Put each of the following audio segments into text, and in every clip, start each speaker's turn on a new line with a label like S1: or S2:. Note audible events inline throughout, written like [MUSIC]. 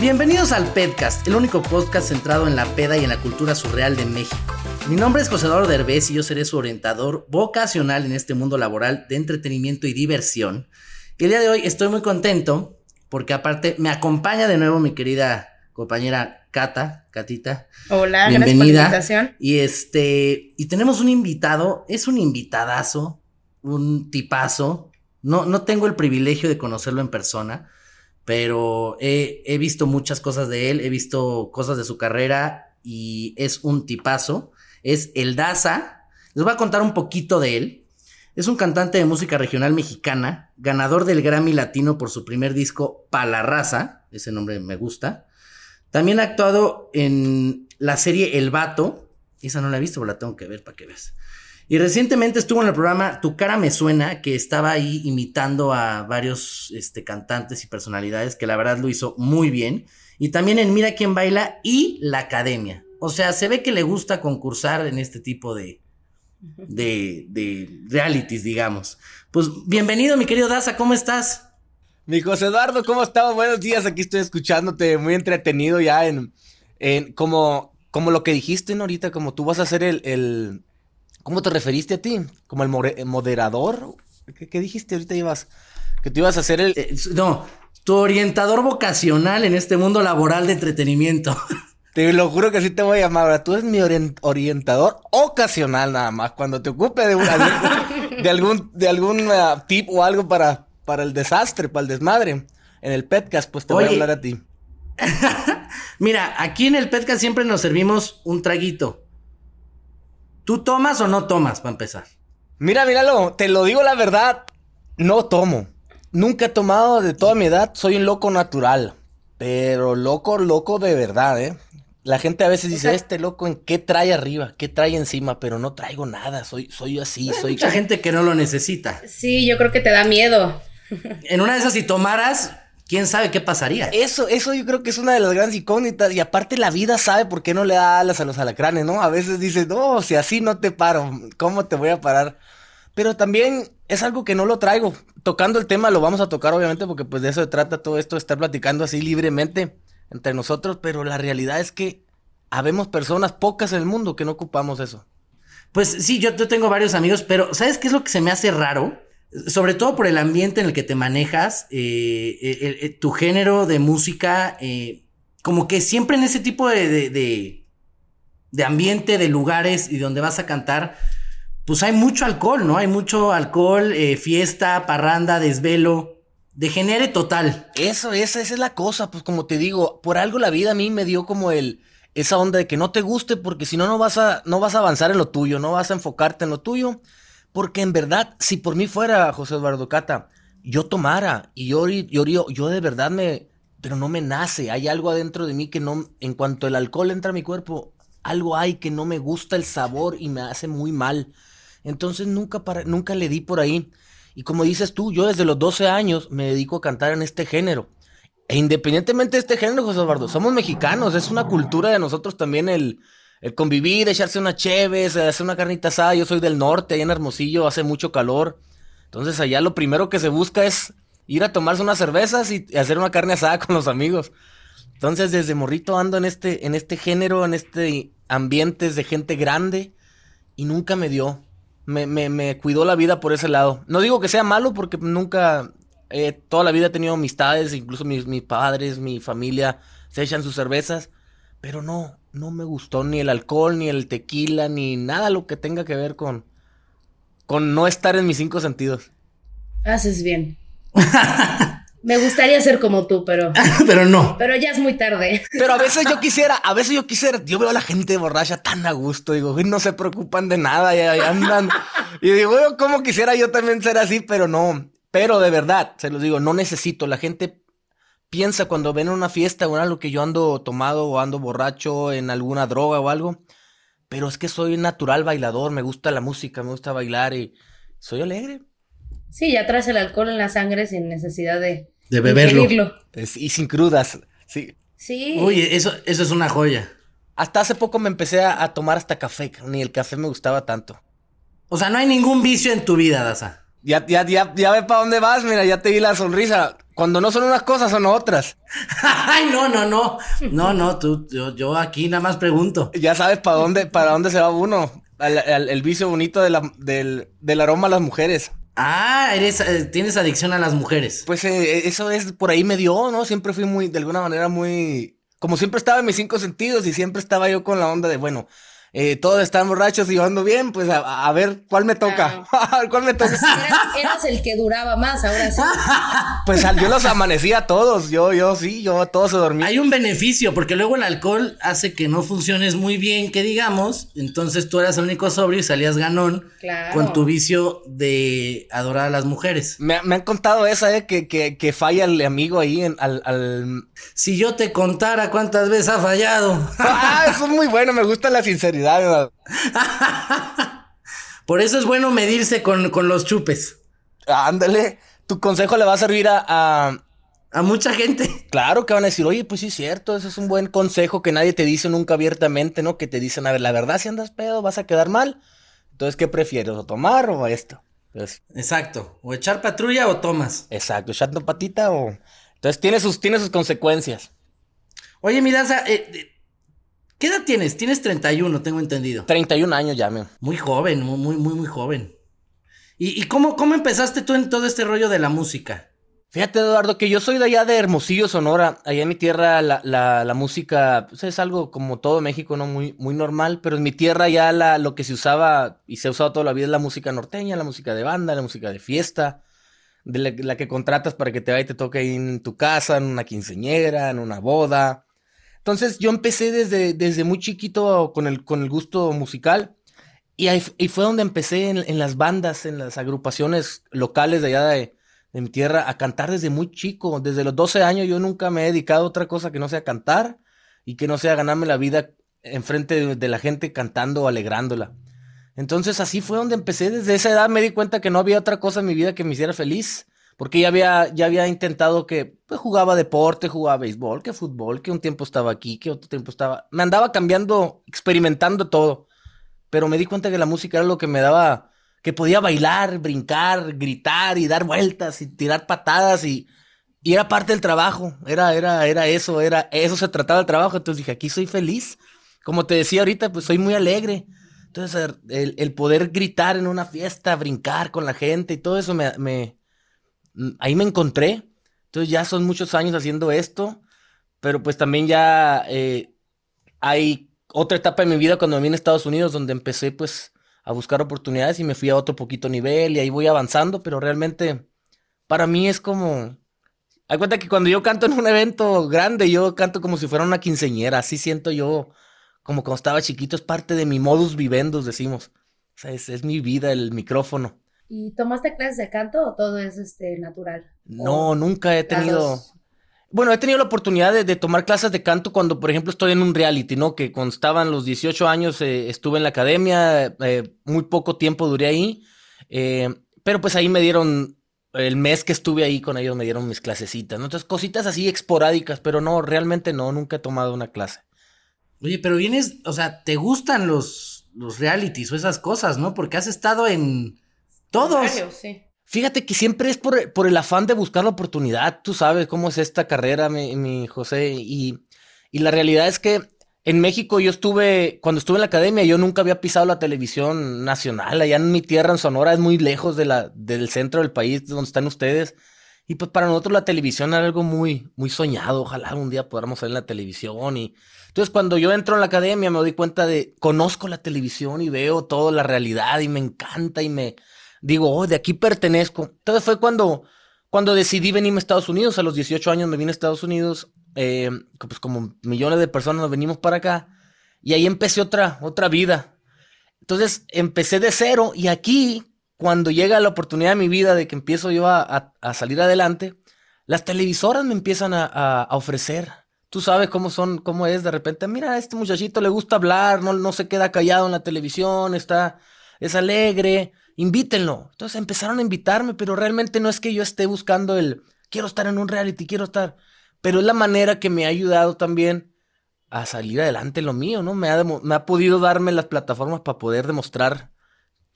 S1: Bienvenidos al Pedcast, el único podcast centrado en la peda y en la cultura surreal de México. Mi nombre es José Eduardo Derbez y yo seré su orientador vocacional en este mundo laboral de entretenimiento y diversión. Y el día de hoy estoy muy contento porque aparte me acompaña de nuevo mi querida compañera Cata, Catita.
S2: Hola,
S1: bienvenida.
S2: gracias por la invitación.
S1: Y este, y tenemos un invitado, es un invitadazo, un tipazo. No, no tengo el privilegio de conocerlo en persona, pero he, visto muchas cosas de él, he visto cosas de su carrera y es un tipazo. Es el Daza. Les voy a contar un poquito de él. Es un cantante de música regional mexicana, ganador del Grammy Latino por su primer disco Pa la Raza, ese nombre me gusta. También ha actuado en la serie El Vato, esa no la he visto, pero la tengo que ver para que veas. Y recientemente estuvo en el programa Tu cara me suena, que estaba ahí imitando a varios este, cantantes y personalidades, que la verdad lo hizo muy bien. Y también en Mira quién baila y La Academia. O sea, se ve que le gusta concursar en este tipo de, de, de realities, digamos. Pues bienvenido, mi querido Daza, ¿cómo estás?
S3: Mi José Eduardo, ¿cómo estás? Buenos días, aquí estoy escuchándote, muy entretenido ya en, en como, como lo que dijiste ¿no? ahorita, como tú vas a ser el, el ¿Cómo te referiste a ti? ¿Como el, moderador? ¿Qué, ¿Qué, dijiste ahorita ibas? Que tú ibas a ser el...
S1: Eh, no, tu orientador vocacional en este mundo laboral de entretenimiento. [LAUGHS]
S3: Te lo juro que así te voy a llamar. Ahora, tú eres mi orient orientador ocasional nada más. Cuando te ocupe de, una, de [LAUGHS] algún, de algún uh, tip o algo para, para el desastre, para el desmadre. En el podcast, pues te Oye, voy a hablar a ti. [LAUGHS]
S1: Mira, aquí en el podcast siempre nos servimos un traguito. ¿Tú tomas o no tomas, para empezar?
S3: Mira, míralo, te lo digo la verdad, no tomo. Nunca he tomado de toda mi edad, soy un loco natural. Pero loco, loco de verdad, ¿eh? La gente a veces dice, este loco, ¿en qué trae arriba? ¿Qué trae encima? Pero no traigo nada, soy, soy así, soy...
S1: Mucha gente que no lo necesita.
S2: Sí, yo creo que te da miedo.
S1: En una de esas, si tomaras, quién sabe qué pasaría.
S3: Eso, eso yo creo que es una de las grandes incógnitas. Y aparte la vida sabe por qué no le da alas a los alacranes, ¿no? A veces dices, no, si así no te paro, ¿cómo te voy a parar? Pero también es algo que no lo traigo. Tocando el tema lo vamos a tocar, obviamente, porque pues de eso se trata todo esto, estar platicando así libremente entre nosotros. Pero la realidad es que habemos personas pocas en el mundo que no ocupamos eso.
S1: Pues sí, yo, yo tengo varios amigos, pero ¿sabes qué es lo que se me hace raro? Sobre todo por el ambiente en el que te manejas, eh, eh, eh, tu género de música, como que siempre en ese tipo de, de, ambiente, de lugares y donde vas a cantar, pues hay mucho alcohol, ¿no? Hay mucho alcohol, fiesta, parranda, desvelo. Degenere total.
S3: Eso, esa, esa es la cosa, pues como te digo, por algo la vida a mí me dio como el, esa onda de que no te guste porque si no, no vas a, no vas a avanzar en lo tuyo, no vas a enfocarte en lo tuyo. Porque en verdad, si por mí fuera José Eduardo Cata, yo tomara y yo, yo, yo, yo de verdad me... Pero no me nace, hay algo adentro de mí que no... En cuanto el alcohol entra a mi cuerpo, algo hay que no me gusta el sabor y me hace muy mal. Entonces nunca, para, nunca le di por ahí. Y como dices tú, yo desde los 12 años me dedico a cantar en este género. E independientemente de este género, José Eduardo, somos mexicanos, es una cultura de nosotros también el, el convivir, echarse una cheves, hacer una carnita asada. Yo soy del norte, allá en Hermosillo hace mucho calor. Entonces allá lo primero que se busca es ir a tomarse unas cervezas y hacer una carne asada [LAUGHS] con los amigos. Entonces desde morrito ando en este, en este género, en este ambiente de gente grande y nunca me dio. Me, me, me cuidó la vida por ese lado. No digo que sea malo porque nunca, toda la vida he tenido amistades, incluso mis, mis padres, mi familia se echan sus cervezas, pero no, no me gustó ni el alcohol, ni el tequila, ni nada lo que tenga que ver con, con no estar en mis cinco sentidos.
S2: Haces bien. [LAUGHS] Me gustaría ser como tú, pero. [LAUGHS]
S1: pero no.
S2: Pero ya es muy tarde.
S3: Pero a veces yo quisiera, a veces yo quisiera, yo veo a la gente borracha tan a gusto, digo, no se preocupan de nada, y andan. [LAUGHS] Y digo, ¿cómo quisiera yo también ser así? Pero no. Pero de verdad, se los digo, no necesito. La gente piensa cuando ven una fiesta o en algo que yo ando tomado o ando borracho en alguna droga o algo. Pero es que soy natural bailador, me gusta la música, me gusta bailar y soy alegre.
S2: Sí, ya traes el alcohol en la sangre sin necesidad de,
S1: De beberlo.
S3: Es- y sin crudas, sí.
S2: Sí.
S1: Oye, eso, eso es una joya.
S3: Hasta hace poco me empecé a, a tomar hasta café, ni el café me gustaba tanto.
S1: O sea, no hay ningún vicio en tu vida, Daza.
S3: Ya, ya, ya, ya ve para dónde vas, mira, ya te vi la sonrisa. Cuando no son unas cosas, son otras. [LAUGHS]
S1: Ay, no, no, no. No, no, tú, yo, yo aquí nada más pregunto.
S3: Ya sabes para dónde, para dónde se va uno. Al- al- el vicio bonito de la- del, del aroma a las mujeres.
S1: Ah, eres, eh, tienes adicción a las mujeres.
S3: Pues eh, eso es, por ahí me dio, ¿no? Siempre fui muy, de alguna manera muy... Como siempre estaba en mis cinco sentidos y siempre estaba yo con la onda de, bueno, eh, todos están borrachos y yo ando bien, pues a, a ver cuál me toca. [LAUGHS] a ver cuál me toca.
S2: Eras, eras el que duraba más, ahora sí. [LAUGHS]
S3: Pues yo los amanecía a todos, yo, yo sí, yo a todos se dormía.
S1: Hay un beneficio, porque luego el alcohol hace que no funciones muy bien, que digamos. Entonces tú eras el único sobrio y salías ganón
S2: Claro.
S1: con tu vicio de adorar a las mujeres.
S3: Me, me han contado esa, eh, que, que, que falla el amigo ahí en, al, al...
S1: Si yo te contara cuántas veces ha fallado. [LAUGHS]
S3: Ah, eso es muy bueno, me gusta la sinceridad. [LAUGHS]
S1: Por eso es bueno medirse con, con los chupes.
S3: Ándale, tu consejo le va a servir a, a-
S1: A mucha gente.
S3: Claro que van a decir, oye, pues sí es cierto, ese es un buen consejo que nadie te dice nunca abiertamente, ¿no? Que te dicen, a ver, la verdad, si andas pedo, vas a quedar mal. Entonces, ¿qué prefieres, o tomar o esto? Entonces,
S1: Exacto. O echar patrulla o tomas.
S3: exacto, echando patita o... Entonces, tiene sus, tiene sus consecuencias.
S1: Oye, Miraza, eh, eh, ¿qué edad tienes? Tienes 31, tengo entendido.
S3: 31 años ya, me.
S1: Muy joven, muy, muy, muy, muy joven. ¿Y, y cómo, cómo empezaste tú en todo este rollo de la música?
S3: Fíjate, Eduardo, que yo soy de allá de Hermosillo, Sonora. Allá en mi tierra la, la, la música pues, es algo como todo México, ¿no? Muy, muy normal, pero en mi tierra ya la, lo que se usaba y se ha usado toda la vida es la música norteña, la música de banda, la música de fiesta, de la, la que contratas para que te vaya y te toque ahí en tu casa, en una quinceñera, en una boda. Entonces yo empecé desde, desde muy chiquito con el, con el gusto musical y, ahí, y fue donde empecé en, en las bandas, en las agrupaciones locales de allá de, de mi tierra a cantar desde muy chico. Desde los 12 años yo nunca me he dedicado a otra cosa que no sea cantar y que no sea ganarme la vida enfrente de, de la gente cantando o alegrándola. Entonces así fue donde empecé. Desde esa edad me di cuenta que no había otra cosa en mi vida que me hiciera feliz. Porque ya había, ya había intentado que pues, jugaba deporte, jugaba béisbol, que fútbol, que un tiempo estaba aquí, que otro tiempo estaba... Me andaba cambiando, experimentando todo. Pero me di cuenta que la música era lo que me daba que podía bailar, brincar, gritar y dar vueltas y tirar patadas y, y era parte del trabajo, era, era, era eso, era, eso se trataba el trabajo, entonces dije, aquí soy feliz, como te decía ahorita, pues soy muy alegre, entonces el, el poder gritar en una fiesta, brincar con la gente y todo eso me ahí me encontré, entonces ya son muchos años haciendo esto, pero pues también ya eh, hay otra etapa en mi vida cuando me vine a Estados Unidos donde empecé pues a buscar oportunidades y me fui a otro poquito nivel y ahí voy avanzando, pero realmente para mí es como... Hay cuenta que cuando yo canto en un evento grande, yo canto como si fuera una quinceñera, así siento yo, como cuando estaba chiquito, es parte de mi modus vivendus, decimos. O sea, es, es mi vida, el micrófono.
S2: ¿Y tomaste clases de canto o todo es este natural?
S3: No,
S2: ¿O
S3: nunca he tenido... Bueno, he tenido la oportunidad de, de tomar clases de canto cuando, por ejemplo, estoy en un reality, ¿no? Que cuando estaban los 18 años eh, estuve en la academia, eh, muy poco tiempo duré ahí, eh, pero pues ahí me dieron, el mes que estuve ahí con ellos me dieron mis clasecitas, ¿no? Entonces, cositas así esporádicas, pero no, realmente no, nunca he tomado una clase.
S1: Oye, pero vienes, o sea, te gustan los, los realities o esas cosas, ¿no? Porque has estado en todos.
S2: Varios, sí.
S3: Fíjate que siempre es por, por el afán de buscar la oportunidad. Tú sabes cómo es esta carrera, mi, mi José. Y, y la realidad es que en México yo estuve, cuando estuve en la academia, yo nunca había pisado la televisión nacional. Allá en mi tierra, en Sonora, es muy lejos de la, del centro del país donde están ustedes. Y pues para nosotros la televisión era algo muy, muy soñado. Ojalá un día podamos ver en la televisión. Y entonces cuando yo entro en la academia me doy cuenta de, conozco la televisión y veo toda la realidad y me encanta y me digo, oh, de aquí pertenezco. Entonces fue cuando, cuando decidí venirme a Estados Unidos. A los 18 años me vine a Estados Unidos. Eh, pues como millones de personas nos venimos para acá. Y ahí empecé otra, otra vida. Entonces empecé de cero y aquí cuando llega la oportunidad de mi vida de que empiezo yo a, salir adelante, las televisoras me empiezan a, ofrecer. Tú sabes cómo son, cómo es de repente. Mira, a este muchachito le gusta hablar, no, no se queda callado en la televisión, está, es alegre, invítenlo. Entonces empezaron a invitarme, pero realmente no es que yo esté buscando el, quiero estar en un reality, quiero estar, pero es la manera que me ha ayudado también a salir adelante lo mío, ¿no? Me ha, me ha podido darme las plataformas para poder demostrar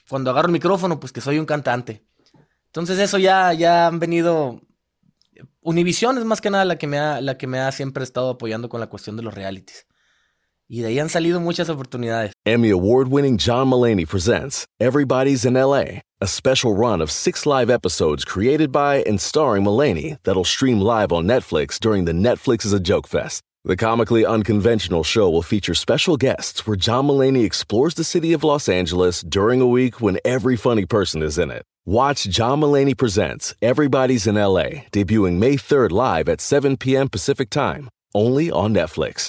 S3: cuando agarro el micrófono, pues que soy un cantante. Entonces eso ya, ya han venido... Univision es más que nada la que, me ha, la que me ha siempre estado apoyando con la cuestión de los realities. Y de ahí han salido muchas oportunidades.
S4: Emmy award-winning John Mullaney presents Everybody's in LA, a special run of six live episodes created by and starring Mullaney that'll stream live on Netflix during the Netflix is a Joke Fest. The comically unconventional show will feature special guests where John Mullaney explores the city of Los Angeles during a week when every funny person is in it. Watch John Mullaney Presents Everybody's in LA, debuting May 3rd live at 7 p.m. Pacific Time, only on Netflix.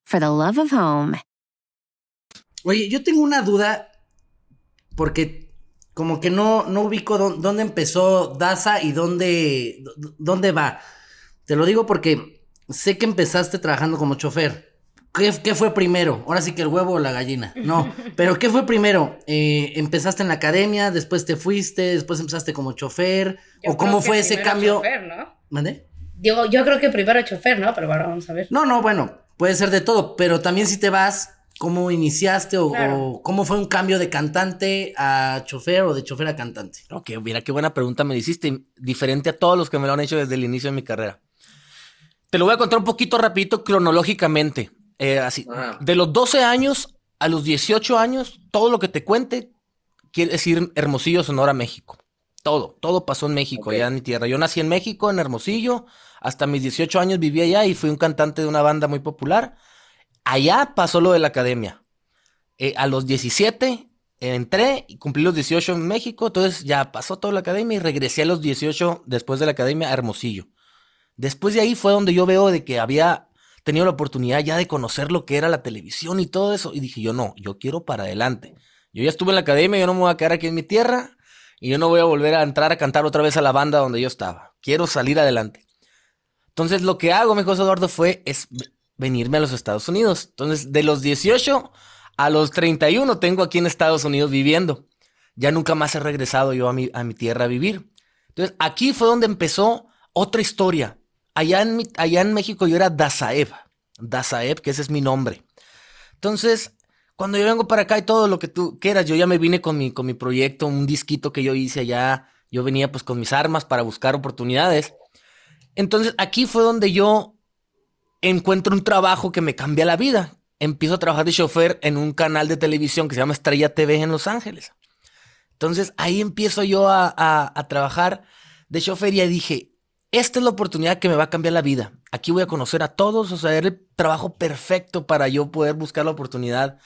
S5: for the love of home.
S1: Oye, yo tengo una duda porque como que no, no ubico dónde empezó Daza y dónde, dónde va. Te lo digo porque sé que empezaste trabajando como chofer. ¿Qué, ¿Qué, fue primero? Ahora sí que el huevo o la gallina. No, [LAUGHS] pero ¿qué fue primero? Eh, ¿Empezaste en la academia, después te fuiste, después empezaste como chofer? ¿O cómo fue ese cambio?
S2: Chofer, ¿no?
S1: ¿Mande?
S2: Digo, yo creo que primero chofer, ¿no? Pero ahora vamos a ver.
S1: No, no, bueno, puede ser de todo, pero también si te vas, ¿Cómo iniciaste o, cómo fue un cambio de cantante a chofer o de chofer a cantante?
S3: Ok, mira qué buena pregunta me hiciste, diferente a todos los que me lo han hecho desde el inicio de mi carrera. Te lo voy a contar un poquito rapidito cronológicamente. Eh, así, ah. de los 12 años a los 18 años, todo lo que te cuente quiere decir Hermosillo, Sonora, México. Todo, todo pasó en México, allá en mi tierra. Yo nací en México, en Hermosillo, hasta mis 18 años viví allá y fui un cantante de una banda muy popular. Allá pasó lo de la academia. Eh, a los 17 entré y cumplí los 18 en México, entonces ya pasó toda la academia y regresé a los 18 después de la academia a Hermosillo. Después de ahí fue donde yo veo de que había tenido la oportunidad ya de conocer lo que era la televisión y todo eso. Y dije yo, no, yo quiero para adelante. Yo ya estuve en la academia, yo no me voy a quedar aquí en mi tierra y yo no voy a volver a entrar a cantar otra vez a la banda donde yo estaba. Quiero salir adelante. Entonces lo que hago, mi José Eduardo, fue es venirme a los Estados Unidos. Entonces, de los 18 a los 31 tengo aquí en Estados Unidos viviendo. Ya nunca más he regresado yo a mi, a mi tierra a vivir. Entonces, aquí fue donde empezó otra historia. Allá en, allá en México yo era Dazaev. Dazaev, que ese es mi nombre. Entonces, cuando yo vengo para acá y todo lo que tú quieras, yo ya me vine con mi, con mi proyecto, un disquito que yo hice allá. Yo venía pues con mis armas para buscar oportunidades. Entonces, aquí fue donde yo encuentro un trabajo que me cambia la vida. Empiezo a trabajar de chofer en un canal de televisión que se llama Estrella TV en Los Ángeles. Entonces ahí empiezo yo a, trabajar de chofer y dije, esta es la oportunidad que me va a cambiar la vida. Aquí voy a conocer a todos, o sea, era el trabajo perfecto para yo poder buscar la oportunidad.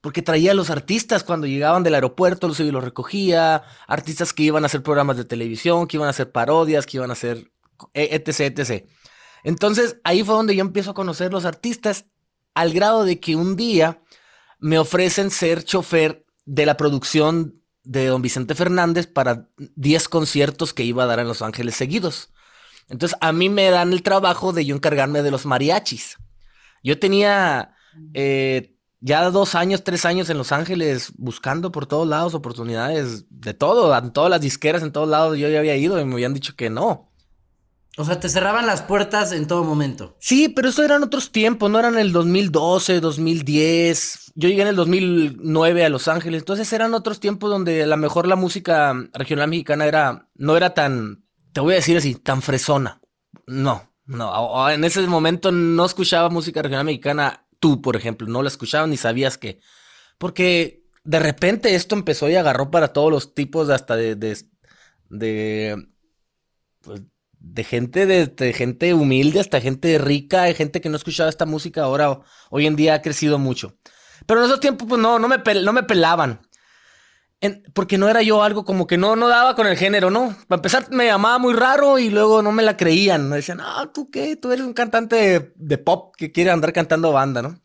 S3: Porque traía a los artistas cuando llegaban del aeropuerto, los, los recogía, artistas que iban a hacer programas de televisión, que iban a hacer parodias, que iban a hacer etc, etc. Entonces ahí fue donde yo empiezo a conocer los artistas al grado de que un día me ofrecen ser chofer de la producción de don Vicente Fernández para 10 conciertos que iba a dar en Los Ángeles seguidos. Entonces a mí me dan el trabajo de yo encargarme de los mariachis. Yo tenía eh, ya dos años, tres años en Los Ángeles buscando por todos lados oportunidades de todo, en todas las disqueras, en todos lados yo ya había ido y me habían dicho que no.
S1: O sea, te cerraban las puertas en todo momento.
S3: Sí, pero eso eran otros tiempos, no eran el 2012, 2010. Yo llegué en el 2009 a Los Ángeles, entonces eran otros tiempos donde a lo mejor la música regional mexicana era, no era tan, te voy a decir así, tan fresona. No, no, en ese momento no escuchaba música regional mexicana, tú, por ejemplo, no la escuchabas ni sabías que, porque de repente esto empezó y agarró para todos los tipos hasta de, de, de pues, de gente de, gente humilde hasta gente rica, de gente que no escuchaba esta música, ahora hoy en día ha crecido mucho. Pero en esos tiempos, pues no, no me, no me pelaban. porque no era yo algo como que no, no daba con el género, ¿no? Para empezar, me llamaba muy raro y luego no me la creían. Me decían, ah, ¿tú qué? Tú eres un cantante de, pop que quiere andar cantando banda, ¿no?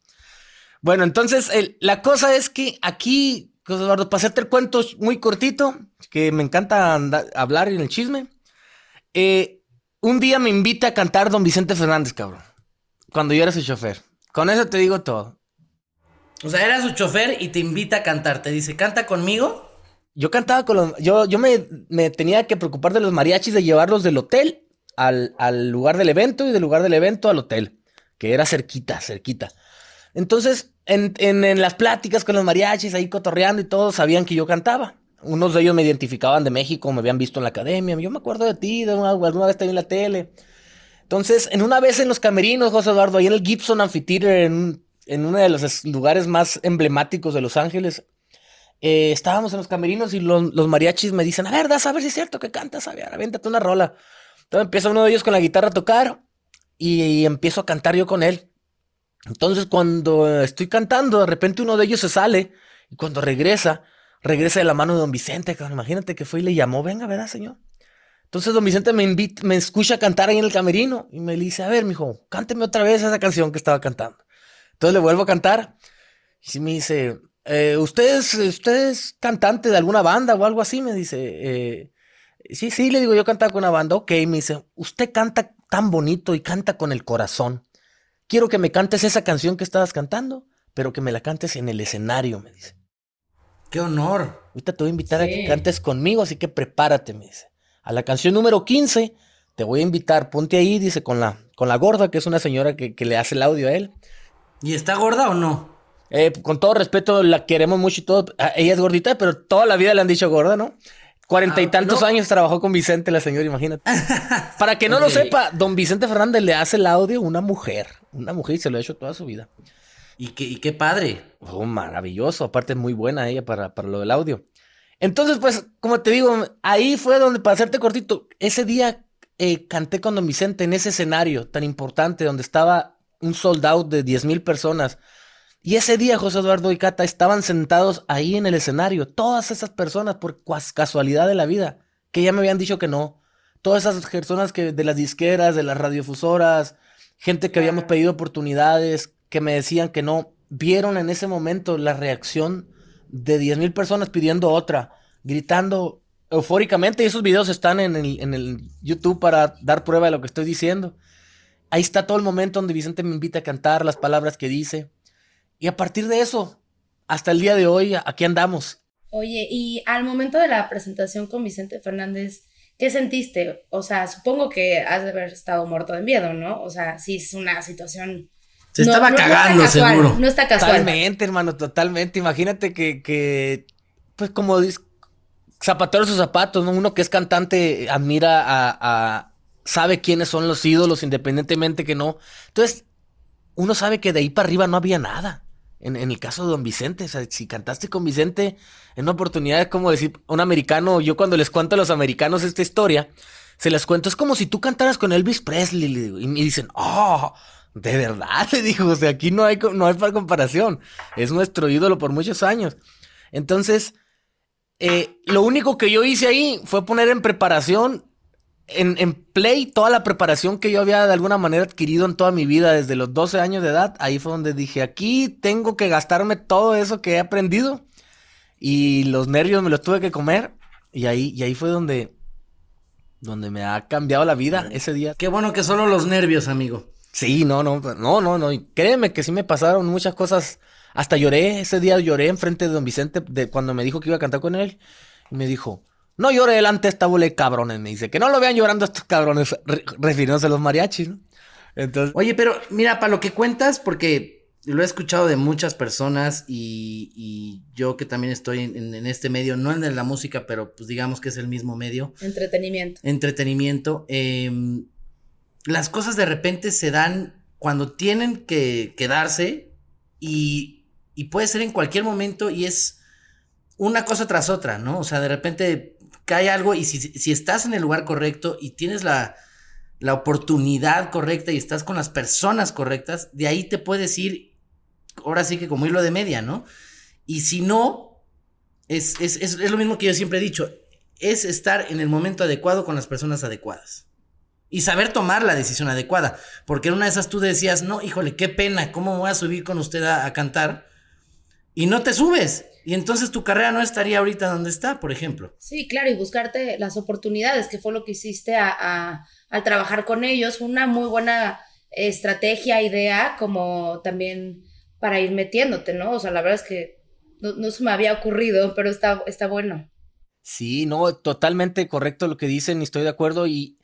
S3: Bueno, entonces, la cosa es que aquí, Eduardo, para hacerte el cuento muy cortito, que me encanta hablar en el chisme, eh, un día me invita a cantar Don Vicente Fernández, cabrón. Cuando yo era su chofer. Con eso te digo todo.
S1: O sea, era su chofer y te invita a cantar. Te dice, canta conmigo.
S3: Yo cantaba con los. Yo, yo me, tenía que preocupar de los mariachis, de llevarlos del hotel al, lugar del evento y del lugar del evento al hotel. Que era cerquita, cerquita. Entonces, en, en las pláticas con los mariachis, ahí cotorreando y todo, sabían que yo cantaba. Unos de ellos me identificaban de México, me habían visto en la academia. Yo me acuerdo de ti, de una, alguna vez te en la tele. Entonces, en una vez en los camerinos, José Eduardo, ahí en el Gibson Amphitheater, en, uno de los lugares más emblemáticos de Los Ángeles, eh, estábamos en los camerinos y los, mariachis me dicen, a ver, das a ver si es cierto que cantas, a ver, avéntate una rola. Entonces empieza uno de ellos con la guitarra a tocar y empiezo a cantar yo con él. Entonces, cuando estoy cantando, de repente uno de ellos se sale y cuando regresa, regresa de la mano de don Vicente, Imagínate que fue y le llamó, venga, ¿verdad, señor? Entonces don Vicente me invita, me escucha cantar ahí en el camerino y me dice, a ver, mijo, cánteme otra vez esa canción que estaba cantando. Entonces le vuelvo a cantar y me dice, eh, ¿usted, es, ¿usted cantante de alguna banda o algo así? Me dice, eh, sí, sí, le digo, yo cantaba con una banda. Ok, me dice, usted canta tan bonito y canta con el corazón. Quiero que me cantes esa canción que estabas cantando, pero que me la cantes en el escenario, me dice.
S1: ¡Qué honor!
S3: Ahorita te voy a invitar a que cantes conmigo, así que prepárate, me dice. A la canción número 15 te voy a invitar, ponte ahí, dice, con la, con la gorda, que es una señora que, le hace el audio a él.
S1: ¿Y está gorda o no?
S3: Eh, con todo respeto, la queremos mucho y todo. Ah, ella es gordita, pero toda la vida le han dicho gorda, ¿no? Cuarenta y ah, tantos años trabajó con Vicente, la señora, imagínate. [LAUGHS] Para que no lo sepa, don Vicente Fernández le hace el audio a una mujer. Una mujer y se lo ha hecho toda su vida.
S1: Y qué, qué padre.
S3: Oh, maravilloso. Aparte es muy buena ella para, para lo del audio. Entonces, pues, como te digo, ahí fue donde, para hacerte cortito, ese día eh, canté con Don Vicente en ese escenario tan importante donde estaba un sold out de 10 mil personas. Y ese día José Eduardo y Cata estaban sentados ahí en el escenario. Todas esas personas, por casualidad de la vida, que ya me habían dicho que no. Todas esas personas que de las disqueras, de las radiofusoras, gente que habíamos pedido oportunidades, que me decían que no, vieron en ese momento la reacción de 10 mil personas pidiendo otra, gritando eufóricamente, y esos videos están en el, en el YouTube para dar prueba de lo que estoy diciendo. Ahí está todo el momento donde Vicente me invita a cantar las palabras que dice. Y a partir de eso, hasta el día de hoy, aquí andamos.
S2: Oye, y al momento de la presentación con Vicente Fernández, ¿qué sentiste? O sea, supongo que has de haber estado muerto de miedo, ¿no? O sea, sí es una situación
S1: se estaba cagando, seguro.
S2: No está casual.
S3: Totalmente, hermano, totalmente. Imagínate que, que pues como dice, zapatero sus zapatos, ¿no? Uno que es cantante admira a, sabe quiénes son los ídolos, independientemente que no. Entonces, uno sabe que de ahí para arriba no había nada. En, el caso de Don Vicente, o sea, si cantaste con Vicente en una oportunidad, es como decir, un americano, yo cuando les cuento a los americanos esta historia, se les cuento, es como si tú cantaras con Elvis Presley, y me dicen, oh, de verdad, [LAUGHS] le dijo, o sea, aquí no hay, no hay para comparación. Es nuestro ídolo por muchos años. Entonces, eh, lo único que yo hice ahí fue poner en preparación, en, en, play, toda la preparación que yo había de alguna manera adquirido en toda mi vida desde los 12 años de edad. Ahí fue donde dije, aquí tengo que gastarme todo eso que he aprendido. Y los nervios me los tuve que comer. Y ahí, y ahí fue donde, donde me ha cambiado la vida ese día.
S1: Qué bueno que solo los nervios, amigo.
S3: Sí, no, no, no, no, no. créeme que sí me pasaron muchas cosas Hasta lloré, ese día lloré enfrente de don Vicente de cuando me dijo que iba a cantar con él. Y me dijo, no llore delante de esta bola de cabrones. Me dice, que no lo vean llorando estos cabrones, refiriéndose a los mariachis, ¿no?
S1: Entonces... Oye, pero mira, para lo que cuentas, porque lo he escuchado de muchas personas y, yo que también estoy en, este medio, no en la música, pero pues digamos que es el mismo medio.
S2: Entretenimiento.
S1: Entretenimiento. Em, las cosas de repente se dan cuando tienen que quedarse y, y puede ser en cualquier momento y es una cosa tras otra, ¿no? O sea, de repente cae algo y si, si estás en el lugar correcto y tienes la, la oportunidad correcta y estás con las personas correctas, de ahí te puedes ir, ahora sí que como hilo de media, ¿no? Y si no, es, es, es, es, lo mismo que yo siempre he dicho, es estar en el momento adecuado con las personas adecuadas. Y saber tomar la decisión adecuada. Porque en una de esas tú decías, no, híjole, qué pena, ¿cómo voy a subir con usted a, cantar? Y no te subes. Y entonces tu carrera no estaría ahorita donde está, por ejemplo.
S2: Sí, claro, y buscarte las oportunidades, que fue lo que hiciste a al trabajar con ellos. una muy buena estrategia, idea, como también para ir metiéndote, ¿no? O sea, la verdad es que no, se me había ocurrido, pero está, está bueno.
S3: Sí, no, totalmente correcto lo que dicen y estoy de acuerdo y,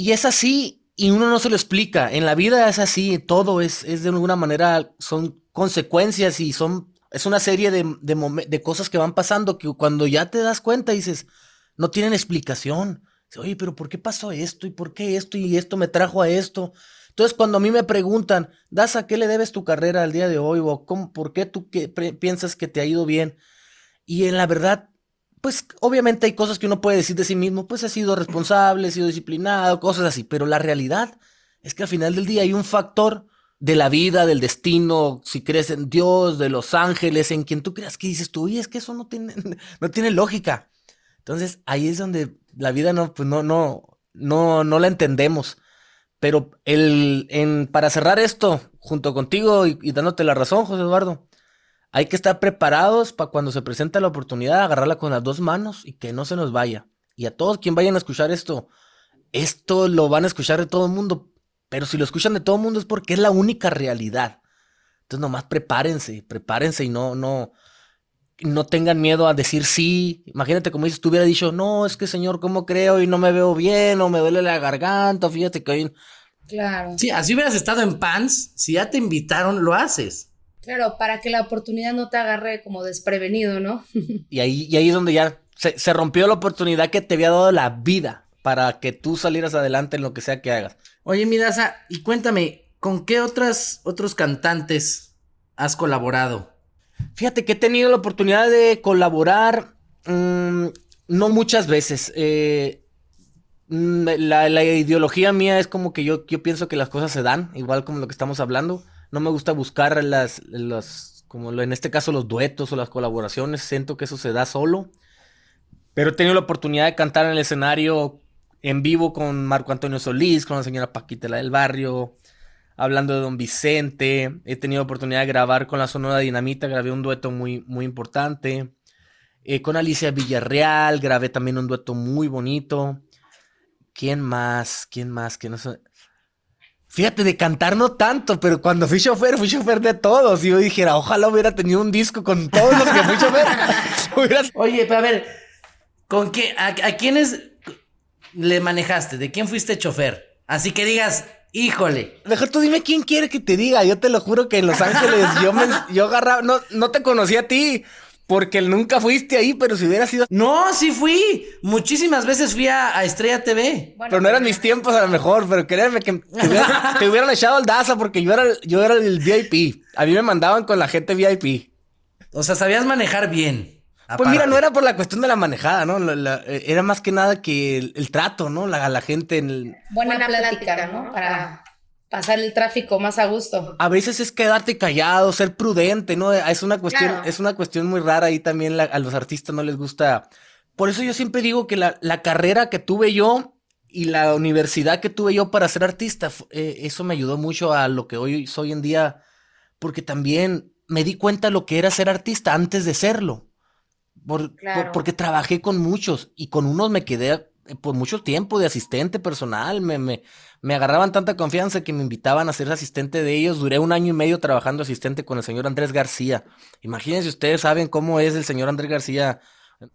S3: y es así y uno no se lo explica. En la vida es así, todo es, es de alguna manera, son consecuencias y son, es una serie de, de, cosas que van pasando que cuando ya te das cuenta dices, no tienen explicación. Oye, pero ¿por qué pasó esto? ¿Y por qué esto? Y esto me trajo a esto. Entonces, cuando a mí me preguntan, ¿das a qué le debes tu carrera al día de hoy? ¿O cómo, por qué tú piensas que te ha ido bien? Y en la verdad, pues obviamente hay cosas que uno puede decir de sí mismo, pues he sido responsable, he sido disciplinado, cosas así, pero la realidad es que al final del día hay un factor de la vida, del destino, si crees en Dios, de los ángeles, en quien tú creas que dices tú, oye, es que eso no tiene, [LAUGHS] no tiene lógica. Entonces ahí es donde la vida no, pues no, no, no, no la entendemos. Pero el, en, para cerrar esto, junto contigo y, dándote la razón, José Eduardo, hay que estar preparados para cuando se presenta la oportunidad, agarrarla con las dos manos y que no se nos vaya. Y a todos quien vayan a escuchar esto, esto lo van a escuchar de todo el mundo, pero si lo escuchan de todo el mundo es porque es la única realidad. Entonces nomás prepárense, prepárense y no, no, no tengan miedo a decir sí. Imagínate como dices, tú hubiera dicho, no, es que señor, ¿cómo creo? Y no me veo bien, o me duele la garganta, fíjate que hoy...
S2: Claro.
S1: Sí, así hubieras estado en pants, si ya te invitaron, lo haces.
S2: Claro, para que la oportunidad no te agarre como desprevenido, ¿no? [LAUGHS]
S3: y ahí, y ahí es donde ya se, se rompió la oportunidad que te había dado la vida para que tú salieras adelante en lo que sea que hagas.
S1: Oye, Midasa, y cuéntame, ¿con qué otras, otros cantantes has colaborado?
S3: Fíjate que he tenido la oportunidad de colaborar, mm, no muchas veces. Eh, mm, la, ideología mía es como que yo, yo pienso que las cosas se dan, igual como lo que estamos hablando. No me gusta buscar las, las, como en este caso los duetos o las colaboraciones, siento que eso se da solo. Pero he tenido la oportunidad de cantar en el escenario en vivo con Marco Antonio Solís, con la señora Paquita del Barrio, hablando de Don Vicente. He tenido oportunidad de grabar con la Sonora Dinamita, grabé un dueto muy, muy importante. Eh, con Alicia Villarreal grabé también un dueto muy bonito. ¿Quién más? ¿Quién más? No sé. Fíjate, de cantar no tanto, pero cuando fui chofer, fui chofer de todos. Y yo dijera, ojalá hubiera tenido un disco con todos los que fui chofer. [LAUGHS]
S1: Oye, pero a ver, ¿con qué, a, a quiénes le manejaste? ¿De quién fuiste chofer? Así que digas, Híjole.
S3: Mejor tú dime quién quiere que te diga. Yo te lo juro que en Los Ángeles yo me, yo agarraba, no, no te conocí a ti. Porque nunca fuiste ahí, pero si hubiera sido.
S1: No, sí fui. Muchísimas veces fui a, Estrella TV.
S3: pero no eran mis tiempos a lo mejor, pero créeme que te, hubieran, [LAUGHS] echado al Daza porque yo era, yo era el VIP. A mí me mandaban con la gente VIP.
S1: O sea, sabías manejar bien.
S3: Pues mira, no era por la cuestión de la manejada, ¿no? Era más que nada que el, trato, ¿no? La, la gente en el...
S2: Buena, plática, ¿no? Para pasar el tráfico más a gusto.
S3: A veces es quedarte callado, ser prudente, ¿no? Es una cuestión, es una cuestión muy rara y también a los artistas no les gusta. Por eso yo siempre digo que la, carrera que tuve yo y la universidad que tuve yo para ser artista, eh, eso me ayudó mucho a lo que hoy soy en día, porque también me di cuenta lo que era ser artista antes de serlo porque trabajé con muchos y con unos me quedé por mucho tiempo de asistente personal. Me, me, me agarraban tanta confianza que me invitaban a ser asistente de ellos. Duré un año y medio trabajando asistente con el señor Andrés García. Imagínense, ustedes saben cómo es el señor Andrés García.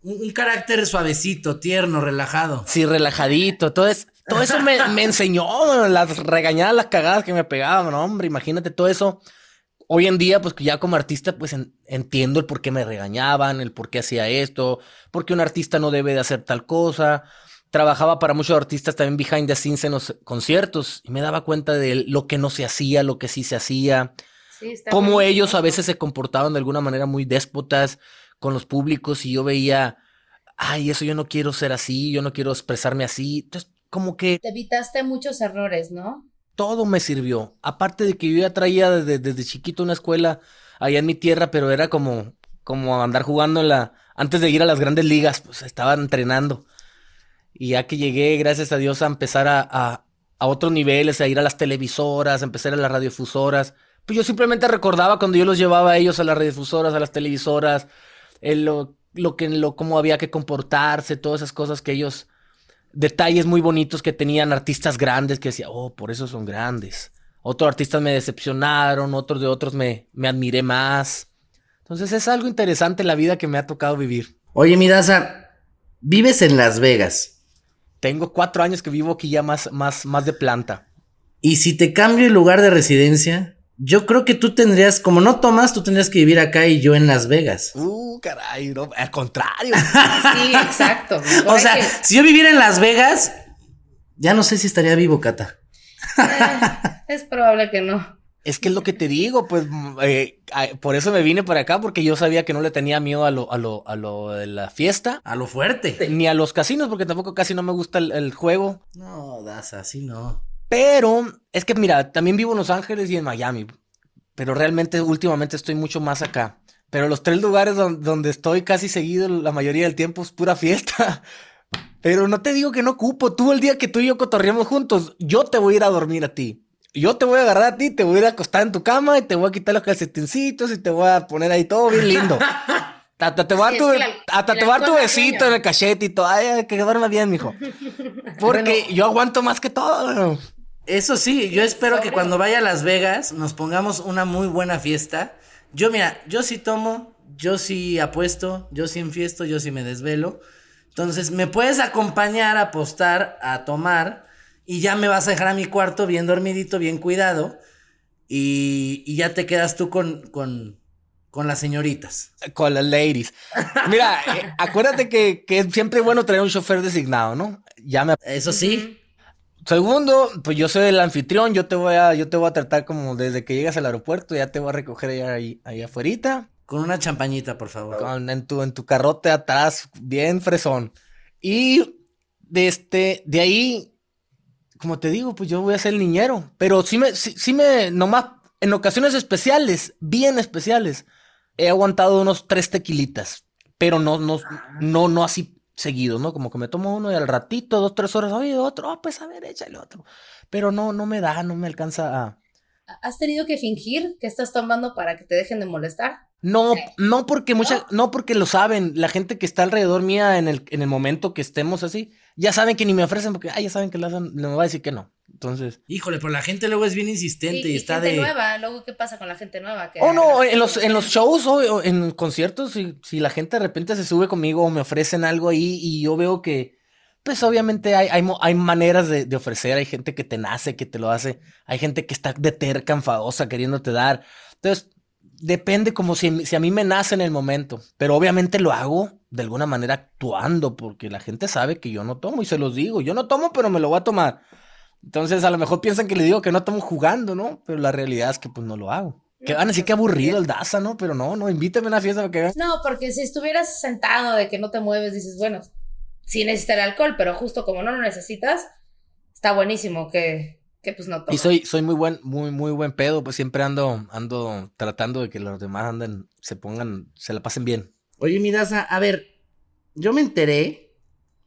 S1: Un, un carácter suavecito, tierno, relajado.
S3: Sí, relajadito. Todo, es, todo eso me, me enseñó, las regañadas, las cagadas que me pegaban, no, hombre, imagínate todo eso. Hoy en día, pues ya como artista, pues en- entiendo el por qué me regañaban, el por qué hacía esto, por qué un artista no debe de hacer tal cosa. Trabajaba para muchos artistas también behind the scenes en los conciertos y me daba cuenta de lo que no se hacía, lo que sí se hacía,
S2: Sí,
S3: cómo ellos a veces se comportaban de alguna manera muy déspotas con los públicos y yo veía, ay, eso yo no quiero ser así, yo no quiero expresarme así. Entonces, como que
S2: Te evitaste muchos errores, ¿no?
S3: todo me sirvió. Aparte de que yo ya traía desde, desde chiquito una escuela allá en mi tierra, pero era como, como andar jugando en la, antes de ir a las grandes ligas, pues estaba entrenando. Y ya que llegué, gracias a Dios, a empezar a, a, a otros niveles, a ir a las televisoras, a empezar a las radiofusoras, pues yo simplemente recordaba cuando yo los llevaba a ellos a las radiofusoras, a las televisoras, el, lo, lo que, lo, cómo había que comportarse, todas esas cosas que ellos, detalles muy bonitos que tenían artistas grandes que decía, oh, por eso son grandes. Otros artistas me decepcionaron, otros de otros me, me admiré más. Entonces es algo interesante la vida que me ha tocado vivir.
S1: Oye, Miraza, vives en Las Vegas.
S3: Tengo cuatro años que vivo aquí ya más, más, más de planta.
S1: Y si te cambio el lugar de residencia, yo creo que tú tendrías, como no tomas, tú tendrías que vivir acá y yo en Las Vegas.
S3: Uh, caray, no, al contrario. [LAUGHS]
S2: Sí, exacto. [LAUGHS]
S1: O sea,
S2: que-
S1: si yo viviera en Las Vegas, ya no sé si estaría vivo, Cata.
S2: es probable que no.
S3: Es que es lo que te digo, pues mm, eh, por eso me vine para acá, porque yo sabía que no le tenía miedo a lo, a lo, a lo de la fiesta,
S1: A lo fuerte.
S3: ni a los casinos, porque tampoco casi no me gusta el- el juego.
S1: No, Daza, así no.
S3: Pero es que mira, también vivo en Los Ángeles y en Miami. Pero realmente últimamente estoy mucho más acá. Pero los tres lugares don- donde estoy casi seguido la mayoría del tiempo es pura fiesta. [LAUGHS] Pero no te digo que no ocupo. Tú el día que tú y yo cotorreamos juntos, yo te voy a ir a dormir a ti. Yo te voy a agarrar a ti, te voy a ir a acostar en tu cama y te voy a quitar los calcetincitos y te voy a poner ahí todo bien lindo. [LAUGHS] Hasta te voy a
S2: Sí,
S3: dar tu, hasta te voy a dar tu besito en el cachete y todo. Ay, que duerma bien, mijo. [LAUGHS] Porque yo aguanto más que todo.
S1: Eso sí, yo espero que cuando vaya a Las Vegas nos pongamos una muy buena fiesta. Yo, mira, yo sí tomo, yo sí apuesto, yo sí enfiesto, yo sí me desvelo. Entonces, me puedes acompañar a apostar, a tomar, y ya me vas a dejar a mi cuarto bien dormidito, bien cuidado, y, y ya te quedas tú con, con, con las señoritas.
S3: Con las ladies. Mira, eh, acuérdate que, que es siempre bueno traer un chofer designado, ¿no? Ya me...
S1: Eso sí,
S3: Segundo, pues yo soy el anfitrión, yo te voy a, yo te voy a tratar como desde que llegas al aeropuerto, ya te voy a recoger ahí, ahí afuerita,
S1: con una champañita, por favor.
S3: con, en tu, en tu carrote atrás, bien fresón. Y de este, de ahí, como te digo, pues yo voy a ser el niñero, pero sí me, sí, sí me, nomás, en ocasiones especiales, bien especiales, he aguantado unos tres tequilitas, pero no, no, no, no así seguido, ¿no? Como que me tomo uno y al ratito, dos, tres horas, oye, otro, ah, pues a ver, échale otro. Pero no, no me da, no me alcanza a...
S2: ¿Has tenido que fingir que estás tomando para que te dejen de molestar?
S3: No, no porque mucha, no porque lo saben, la gente que está alrededor mía en el, en el momento que estemos así, ya saben que ni me ofrecen porque, ah, ya saben que le hacen, le va a decir que no. Entonces,
S1: Híjole, pero la gente luego es bien insistente y,
S2: y
S1: está
S2: gente
S1: de...
S2: nueva, luego, ¿qué pasa con la gente nueva? Que
S3: oh no, en los, en los shows o, o en conciertos, si, si la gente de repente se sube conmigo o me ofrecen algo ahí y yo veo que, pues obviamente hay, hay, hay maneras de, de ofrecer, hay gente que te nace, que te lo hace, hay gente que está de terca, enfadosa, queriéndote dar. Entonces, depende como si, si a mí me nace en el momento, pero obviamente lo hago de alguna manera actuando, porque la gente sabe que yo no tomo y se los digo, yo no tomo, pero me lo voy a tomar. Entonces, a lo mejor piensan que le digo que no tomo jugando, ¿no? Pero la realidad es que pues no lo hago. Que van a decir que aburrido el Daza, ¿no? Pero no, no, invítame a una fiesta para que vean.
S2: No, porque si estuvieras sentado de que no te mueves, dices, bueno, sí necesitas el alcohol, pero justo como no lo necesitas, está buenísimo que, que pues no
S3: Y
S2: tomes.
S3: soy, soy muy buen, muy, muy buen pedo, pues siempre ando, ando tratando de que los demás anden, se pongan, se la pasen bien.
S1: Oye, Miraza, a ver, yo me enteré,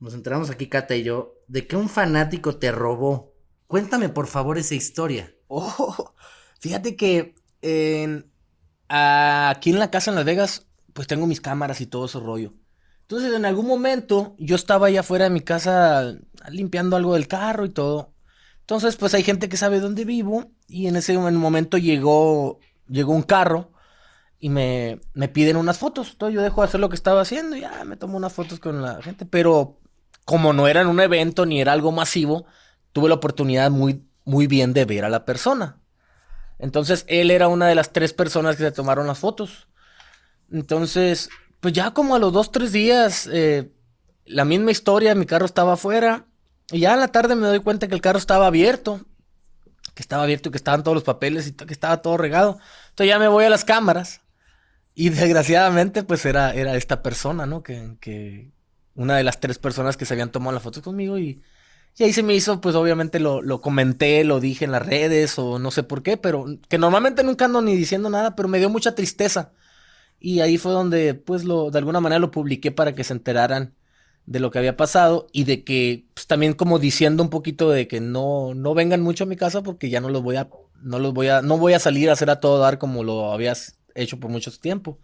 S1: nos enteramos aquí Cata y yo, de que un fanático te robó. Cuéntame por favor esa historia.
S3: Oh, fíjate que aquí en la casa en Las Vegas, pues tengo mis cámaras y todo ese rollo. Entonces, en algún momento, yo estaba allá afuera de mi casa limpiando algo del carro y todo. Entonces, pues hay gente que sabe dónde vivo. Y en ese momento llegó, llegó un carro y me, me piden unas fotos. Entonces yo dejo de hacer lo que estaba haciendo y ya me tomo unas fotos con la gente. Pero como no era en un evento ni era algo masivo, tuve la oportunidad muy, muy bien de ver a la persona. Entonces él era una de las tres personas que se tomaron las fotos. Entonces, pues ya como a los dos, tres días, eh, la misma historia, mi carro estaba afuera. Y ya en la tarde me doy cuenta que el carro estaba abierto. Que estaba abierto y que estaban todos los papeles y que estaba todo regado. Entonces ya me voy a las cámaras. Y desgraciadamente, pues era, era esta persona, ¿no? Que, que una de las tres personas que se habían tomado la foto conmigo y, y ahí se me hizo, pues obviamente lo, lo, comenté, lo dije en las redes o no sé por qué, pero que normalmente nunca ando ni diciendo nada, pero me dio mucha tristeza. Y ahí fue donde, pues, lo, de alguna manera lo publiqué para que se enteraran de lo que había pasado y de que, pues, también como diciendo un poquito de que no, no vengan mucho a mi casa porque ya no los voy a, no los voy a, no voy a salir a hacer a todo dar como lo habías hecho por mucho tiempo.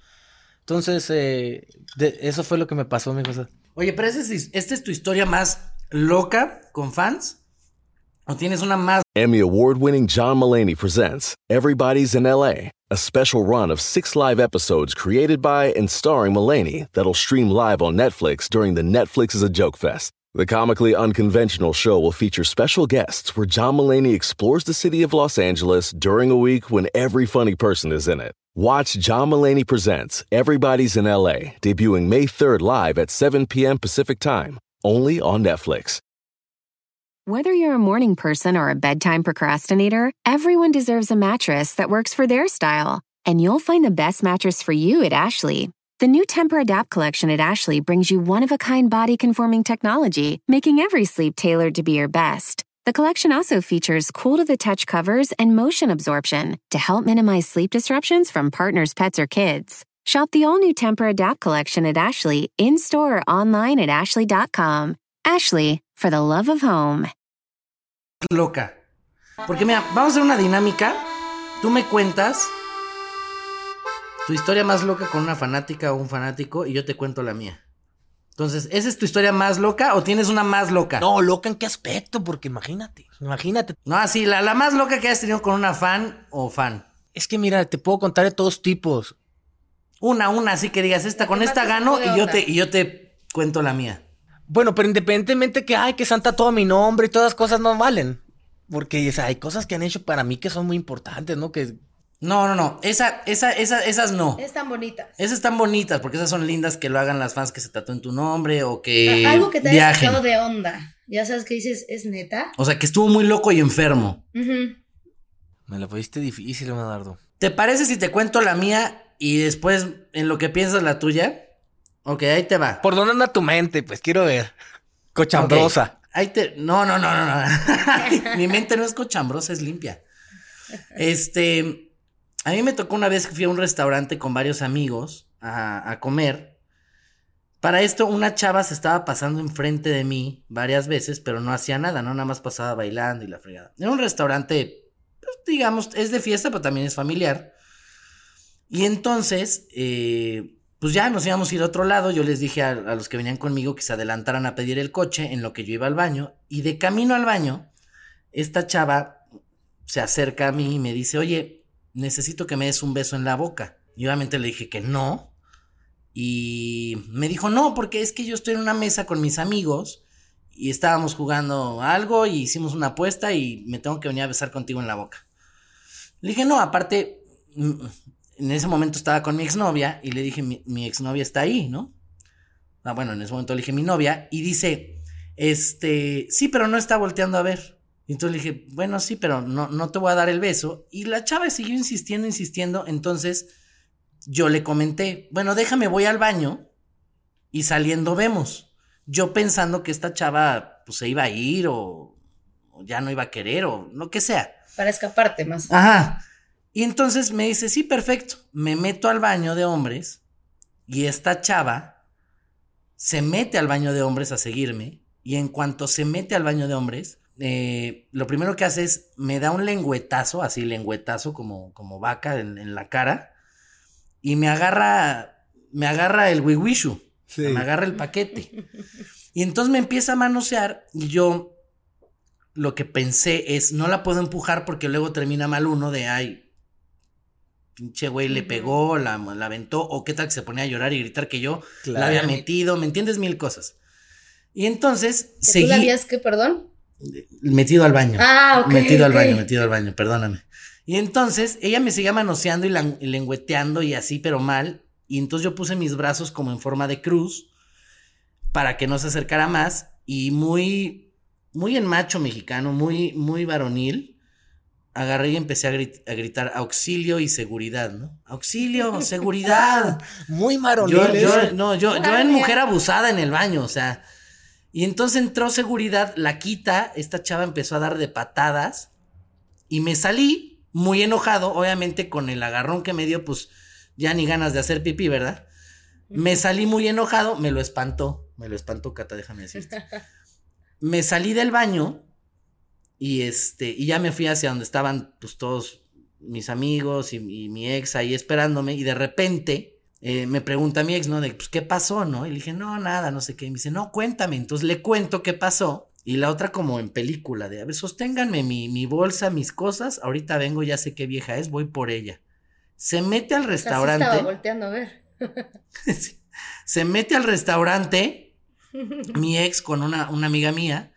S3: Entonces, eh, eso fue lo que me pasó, mi José.
S1: Oye, pero ¿esta es tu historia más loca con fans? ¿O tienes una más?
S4: Emmy award winning John Mullaney presents Everybody's in LA, a special run of six live episodes created by and starring Mullaney that'll stream live on Netflix during the Netflix is a Joke Fest. The comically unconventional show will feature special guests where John Mullaney explores the city of Los Angeles during a week when every funny person is in it. Watch John Mullaney Presents Everybody's in LA, debuting May 3rd live at 7 p.m. Pacific Time, only on Netflix.
S5: Whether you're a morning person or a bedtime procrastinator, everyone deserves a mattress that works for their style. And you'll find the best mattress for you at Ashley. The new Temper Adapt collection at Ashley brings you one of a kind body conforming technology, making every sleep tailored to be your best. The collection also features cool to the touch covers and motion absorption to help minimize sleep disruptions from partners, pets, or kids. Shop the all new Temper Adapt collection at Ashley in store or online at ashley.com. Ashley, for the love of home.
S1: Loca. Porque mira, vamos a hacer una dinámica. Tú me cuentas tu historia más loca con una fanática o un fanático y yo te cuento la mía. Entonces, ¿esa es tu historia más loca o tienes una más loca?
S3: No, loca en qué aspecto, porque imagínate, imagínate.
S1: No, así, la, la más loca que has tenido con una fan o fan.
S3: Es que mira, te puedo contar de todos tipos.
S1: Una, una, así que digas, esta, con esta gano y yo, te, y yo te cuento la mía.
S3: Bueno, pero independientemente que, ay, que Santa todo mi nombre y todas las cosas no valen. Porque hay cosas que han hecho para mí que son muy importantes, ¿no? Que
S1: no, no, no. Esa, esa, esa, esas no.
S2: Están bonitas.
S1: Esas están bonitas porque esas son lindas que lo hagan las fans que se tatúen tu nombre o que.
S2: Algo que te haya sacado de onda. Ya sabes que dices, ¿es neta?
S1: O sea, que estuvo muy loco y enfermo.
S3: Me la pusiste difícil, Madardo.
S1: ¿Te parece si te cuento la mía y después en lo que piensas la tuya? Ok, ahí te va.
S3: ¿Por dónde anda tu mente? Pues quiero ver. Cochambrosa.
S1: Ahí te. No, no, no, no, no. [LAUGHS] Mi mente no es cochambrosa, es limpia. Este. A mí me tocó una vez que fui a un restaurante con varios amigos a, comer. Para esto, una chava se estaba pasando enfrente de mí varias veces, pero no hacía nada, ¿no? Nada más pasaba bailando y la fregada. Era un restaurante, pues, digamos, es de fiesta, pero también es familiar. Y entonces, eh, pues ya nos íbamos a ir a otro lado. Yo les dije a, a, los que venían conmigo que se adelantaran a pedir el coche en lo que yo iba al baño. Y de camino al baño, esta chava se acerca a mí y me dice, oye, necesito que me des un beso en la boca. Y obviamente le dije que no. Y me dijo, no, porque es que yo estoy en una mesa con mis amigos y estábamos jugando algo y hicimos una apuesta y me tengo que venir a besar contigo en la boca. Le dije, no, aparte, mm, en ese momento estaba con mi exnovia y le dije, mi, exnovia está ahí, ¿no? Ah, bueno, en ese momento le dije mi novia y dice, este, sí, pero no está volteando a ver. Y entonces le dije, bueno, sí, pero no, no te voy a dar el beso. Y la chava siguió insistiendo, insistiendo. Entonces yo le comenté, bueno, déjame, voy al baño y saliendo vemos. Yo pensando que esta chava pues se iba a ir o, ya no iba a querer o lo que sea.
S2: Para escaparte más.
S1: Ajá. Y entonces me dice, sí, perfecto. Me meto al baño de hombres y esta chava se mete al baño de hombres a seguirme. Y en cuanto se mete al baño de hombres, eh, lo primero que hace es me da un lengüetazo, así lengüetazo como, como vaca en, la cara, y me agarra, me agarra el wiwishu. Me agarra el paquete. Y entonces me empieza a manosear y yo lo que pensé es, no la puedo empujar porque luego termina mal uno de, ay, pinche güey le pegó, la, la aventó, o qué tal que se ponía a llorar y gritar que yo la había metido, ¿me entiendes? Mil cosas. Y entonces
S2: ¿Que seguí. ¿Tú la habías que, perdón?
S1: Metido al baño.
S2: Ah, ok.
S1: Metido al baño, metido al baño, perdóname. Y entonces ella me seguía manoseando y, lengüeteando y así, pero mal. Y entonces yo puse mis brazos como en forma de cruz para que no se acercara más. Y muy, muy en macho mexicano, muy, muy varonil, agarré y empecé a, gritar auxilio y seguridad, ¿no? Auxilio, seguridad. [LAUGHS]
S3: muy varonil.
S1: Yo, no, yo, yo en mujer abusada en el baño, o sea. Y entonces entró seguridad, la quita, esta chava empezó a dar de patadas y me salí muy enojado, obviamente con el agarrón que me dio, pues ya ni ganas de hacer pipí, ¿verdad? Me salí muy enojado, me lo espantó, me lo espantó, Cata, déjame decirte. [LAUGHS] Me salí del baño y este, y ya me fui hacia donde estaban pues todos mis amigos y, mi ex ahí esperándome y de repente eh, me pregunta mi ex, ¿no? De, pues, ¿qué pasó, no? Y le dije, no, nada, no sé qué. Y me dice, no, cuéntame. Entonces le cuento qué pasó y la otra como en película, de, a ver, sosténganme mi, mi bolsa, mis cosas, ahorita vengo, ya sé qué vieja es, voy por ella. Se mete al restaurante.
S2: estaba volteando a ver. [LAUGHS]
S1: se mete al restaurante, [LAUGHS] mi ex con una, una amiga mía,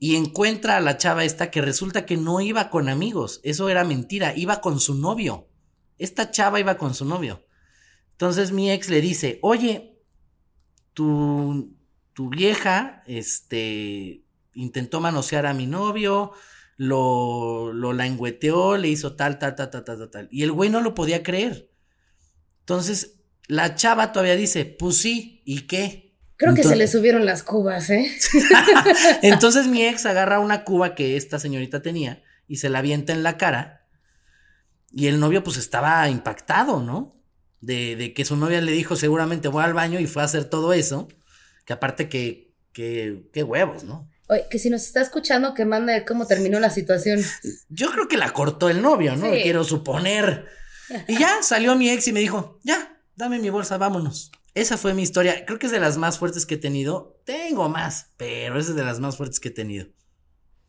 S1: y encuentra a la chava esta que resulta que no iba con amigos, eso era mentira, iba con su novio. Esta chava iba con su novio. Entonces mi ex le dice, oye, tu, tu vieja, este, intentó manosear a mi novio, lo, lo langueteó, le hizo tal, tal, tal, tal, tal, tal. Y el güey no lo podía creer. Entonces, la chava todavía dice, pues sí, ¿y qué?
S2: Creo que se le subieron las cubas, ¿eh? [LAUGHS] [LAUGHS]
S1: Entonces mi ex agarra una cuba que esta señorita tenía y se la avienta en la cara. Y el novio pues estaba impactado, ¿no? De, de que su novia le dijo seguramente voy al baño y fue a hacer todo eso que aparte que, que, qué huevos, ¿no?
S2: Oye, que si nos está escuchando, que mande cómo terminó la situación.
S1: Yo creo que la cortó el novio, ¿no? Quiero suponer. Y ya salió mi ex y me dijo, ya, dame mi bolsa, vámonos. Esa fue mi historia. Creo que es de las más fuertes que he tenido. Tengo más, pero esa es de las más fuertes que he tenido.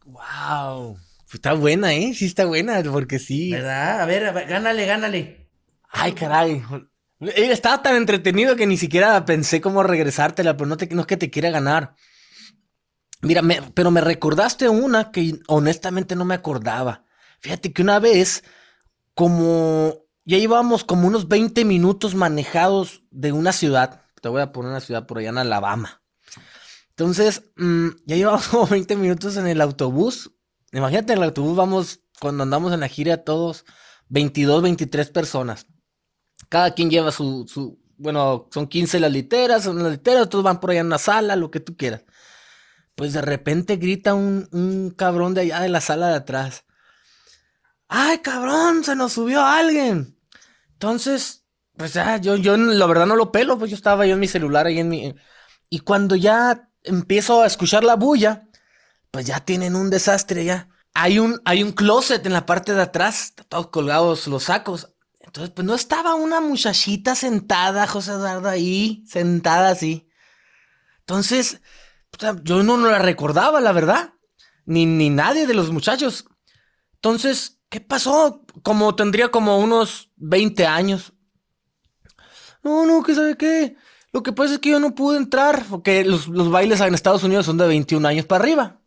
S3: Wow. Está buena, ¿eh? Sí está buena, porque sí.
S1: ¿Verdad? A ver, a ver gánale, gánale.
S3: Ay, caray. Estaba tan entretenido que ni siquiera pensé cómo regresártela, pero no, te, no es que te quiera ganar. Mira, pero me recordaste una que honestamente no me acordaba. Fíjate que una vez, como ya íbamos como unos 20 minutos manejados de una ciudad, te voy a poner una ciudad por allá en Alabama. Entonces, mm, ya llevamos como 20 minutos en el autobús. Imagínate, en el autobús vamos, cuando andamos en la gira, todos 22, 23 personas. Cada quien lleva su, su, bueno, son 15 las literas, son las literas, todos van por allá en una sala, lo que tú quieras. Pues de repente grita un, un cabrón de allá de la sala de atrás. ¡Ay, cabrón! Se nos subió alguien. Entonces, pues ya, yo, yo la verdad no lo pelo, pues yo estaba yo en mi celular ahí en mi. Y cuando ya empiezo a escuchar la bulla, pues ya tienen un desastre ya. Hay un, hay un closet en la parte de atrás, todos colgados los sacos. Entonces, pues no estaba una muchachita sentada, José Eduardo, ahí, sentada así. Entonces, yo no, la recordaba, la verdad. Ni, ni nadie de los muchachos. Entonces, ¿qué pasó? Como tendría como unos 20 años. No, no, ¿qué sabe qué? Lo que pasa es que yo no pude entrar, porque los, bailes en Estados Unidos son de 21 años para arriba.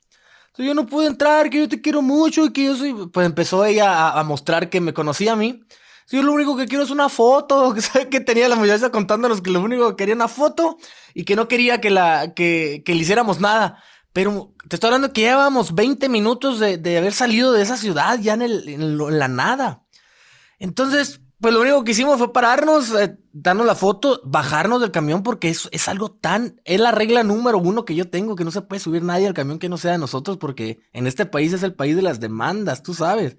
S3: Entonces yo no pude entrar, que yo te quiero mucho y que yo soy... Pues empezó ella a mostrar que me conocía a mí. Si yo lo único que quiero es una foto, [LAUGHS] que que tenía la muchacha contándonos que lo único que quería una foto y que no quería que la, que, que le hiciéramos nada. Pero te estoy hablando que llevábamos 20 minutos de, de, haber salido de esa ciudad ya en, el, en, la nada. Entonces, pues lo único que hicimos fue pararnos, eh, darnos la foto, bajarnos del camión porque es, es algo tan, es la regla número uno que yo tengo, que no se puede subir nadie al camión que no sea de nosotros porque en este país es el país de las demandas, tú sabes.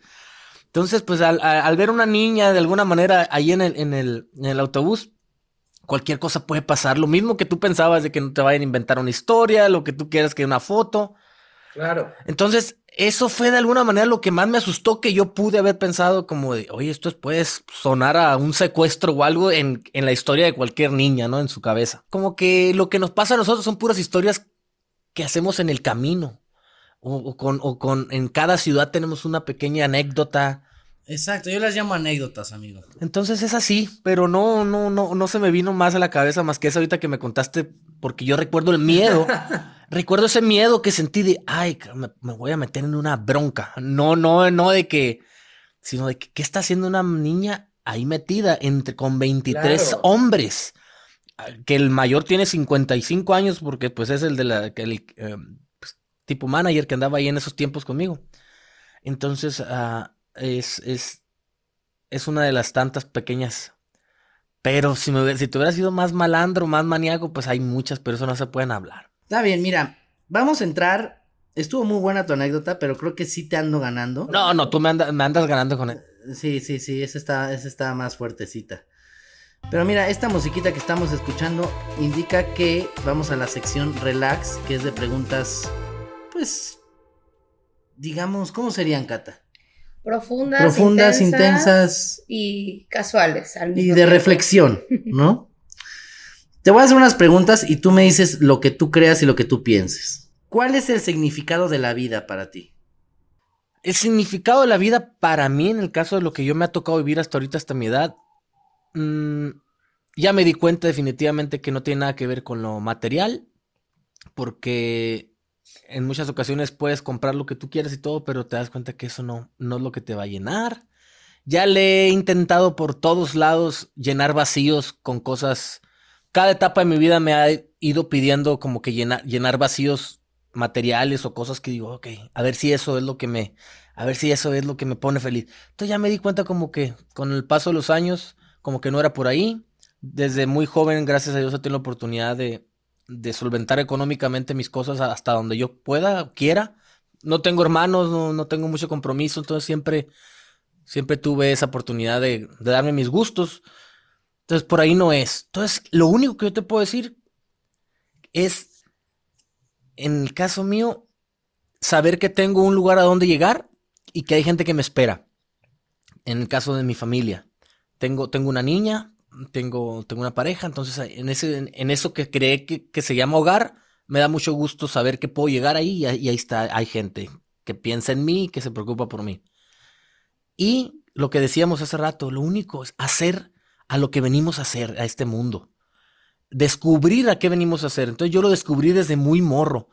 S3: Entonces, pues al, al, ver una niña de alguna manera ahí en el, en, el, en el autobús, cualquier cosa puede pasar. Lo mismo que tú pensabas de que no te vayan a inventar una historia, lo que tú quieras que una foto.
S1: Claro.
S3: Entonces, eso fue de alguna manera lo que más me asustó que yo pude haber pensado como de, oye, esto puede sonar a un secuestro o algo en, en la historia de cualquier niña, ¿no? En su cabeza. Como que lo que nos pasa a nosotros son puras historias que hacemos en el camino. O, con, o con, en cada ciudad tenemos una pequeña anécdota.
S1: Exacto, yo las llamo anécdotas, amigo.
S3: Entonces es así, pero no, no, no, no se me vino más a la cabeza más que esa ahorita que me contaste, porque yo recuerdo el miedo. [LAUGHS] recuerdo ese miedo que sentí de, ay, me, voy a meter en una bronca. No, no, no de que, sino de que, ¿qué está haciendo una niña ahí metida entre, con 23 hombres? Ah, que el mayor tiene 55 años porque pues es el de la, el, eh, tipo manager que andaba ahí en esos tiempos conmigo. Entonces, uh, es, es, es una de las tantas pequeñas. Pero si, me, si te hubiera sido más malandro, más maníaco, pues hay muchas personas que se pueden hablar.
S1: Está bien, mira, vamos a entrar. Estuvo muy buena tu anécdota, pero creo que sí te ando ganando.
S3: No, no, tú me, me andas ganando con él.
S1: Sí, sí, sí, esa está, esa está más fuertecita. Pero mira, esta musiquita que estamos escuchando indica que vamos a la sección relax, que es de preguntas pues, digamos, ¿cómo serían, Cata?
S2: Profundas,
S1: Profundas intensas,
S2: y casuales.
S1: y de reflexión, [LAUGHS] ¿no? Te voy a hacer unas preguntas y tú me dices lo que tú creas y lo que tú pienses. ¿Cuál es el significado de la vida para ti?
S3: El significado de la vida para mí, en el caso de lo que yo me ha tocado vivir hasta ahorita, hasta mi edad, mm, ya me di cuenta definitivamente que no tiene nada que ver con lo material, porque en muchas ocasiones puedes comprar lo que tú quieras y todo, pero te das cuenta que eso no, no es lo que te va a llenar. Ya le he intentado por todos lados llenar vacíos con cosas. Cada etapa de mi vida me ha ido pidiendo como que llenar, llenar vacíos materiales o cosas que digo, ok, a ver si eso es lo que me, a ver si eso es lo que me pone feliz. Entonces ya me di cuenta como que con el paso de los años, como que no era por ahí. Desde muy joven, gracias a Dios, he tenido la oportunidad de, de solventar económicamente mis cosas hasta donde yo pueda, quiera. No tengo hermanos, no, tengo mucho compromiso, entonces siempre, siempre tuve esa oportunidad de, de, darme mis gustos. Entonces por ahí no es. Entonces lo único que yo te puedo decir es, en el caso mío, saber que tengo un lugar a donde llegar y que hay gente que me espera. En el caso de mi familia. Tengo, tengo una niña, tengo, tengo una pareja, entonces en, ese, en, eso que cree que, se llama hogar, me da mucho gusto saber que puedo llegar ahí y, ahí está, hay gente que piensa en mí, que se preocupa por mí. Y lo que decíamos hace rato, lo único es hacer a lo que venimos a hacer, a este mundo. Descubrir a qué venimos a hacer. Entonces yo lo descubrí desde muy morro.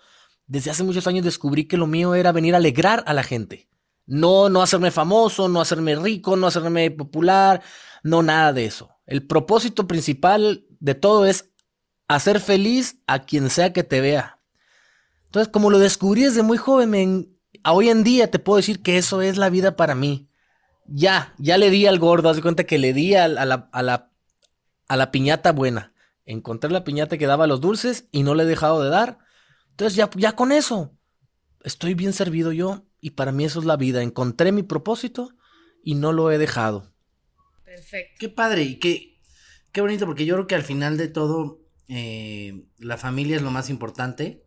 S3: Desde hace muchos años descubrí que lo mío era venir a alegrar a la gente. No, no hacerme famoso, no hacerme rico, no hacerme popular, no nada de eso. El propósito principal de todo es hacer feliz a quien sea que te vea. Entonces, como lo descubrí desde muy joven, hoy en día te puedo decir que eso es la vida para mí. Ya, ya le di al gordo, haz de cuenta que le di a, la, a, la, a la piñata buena. Encontré la piñata que daba los dulces y no le he dejado de dar. Entonces, ya, ya con eso, estoy bien servido yo y para mí eso es la vida. Encontré mi propósito y no lo he dejado.
S2: Perfecto.
S1: Qué padre y qué, qué bonito, porque yo creo que al final de todo, eh, la familia es lo más importante.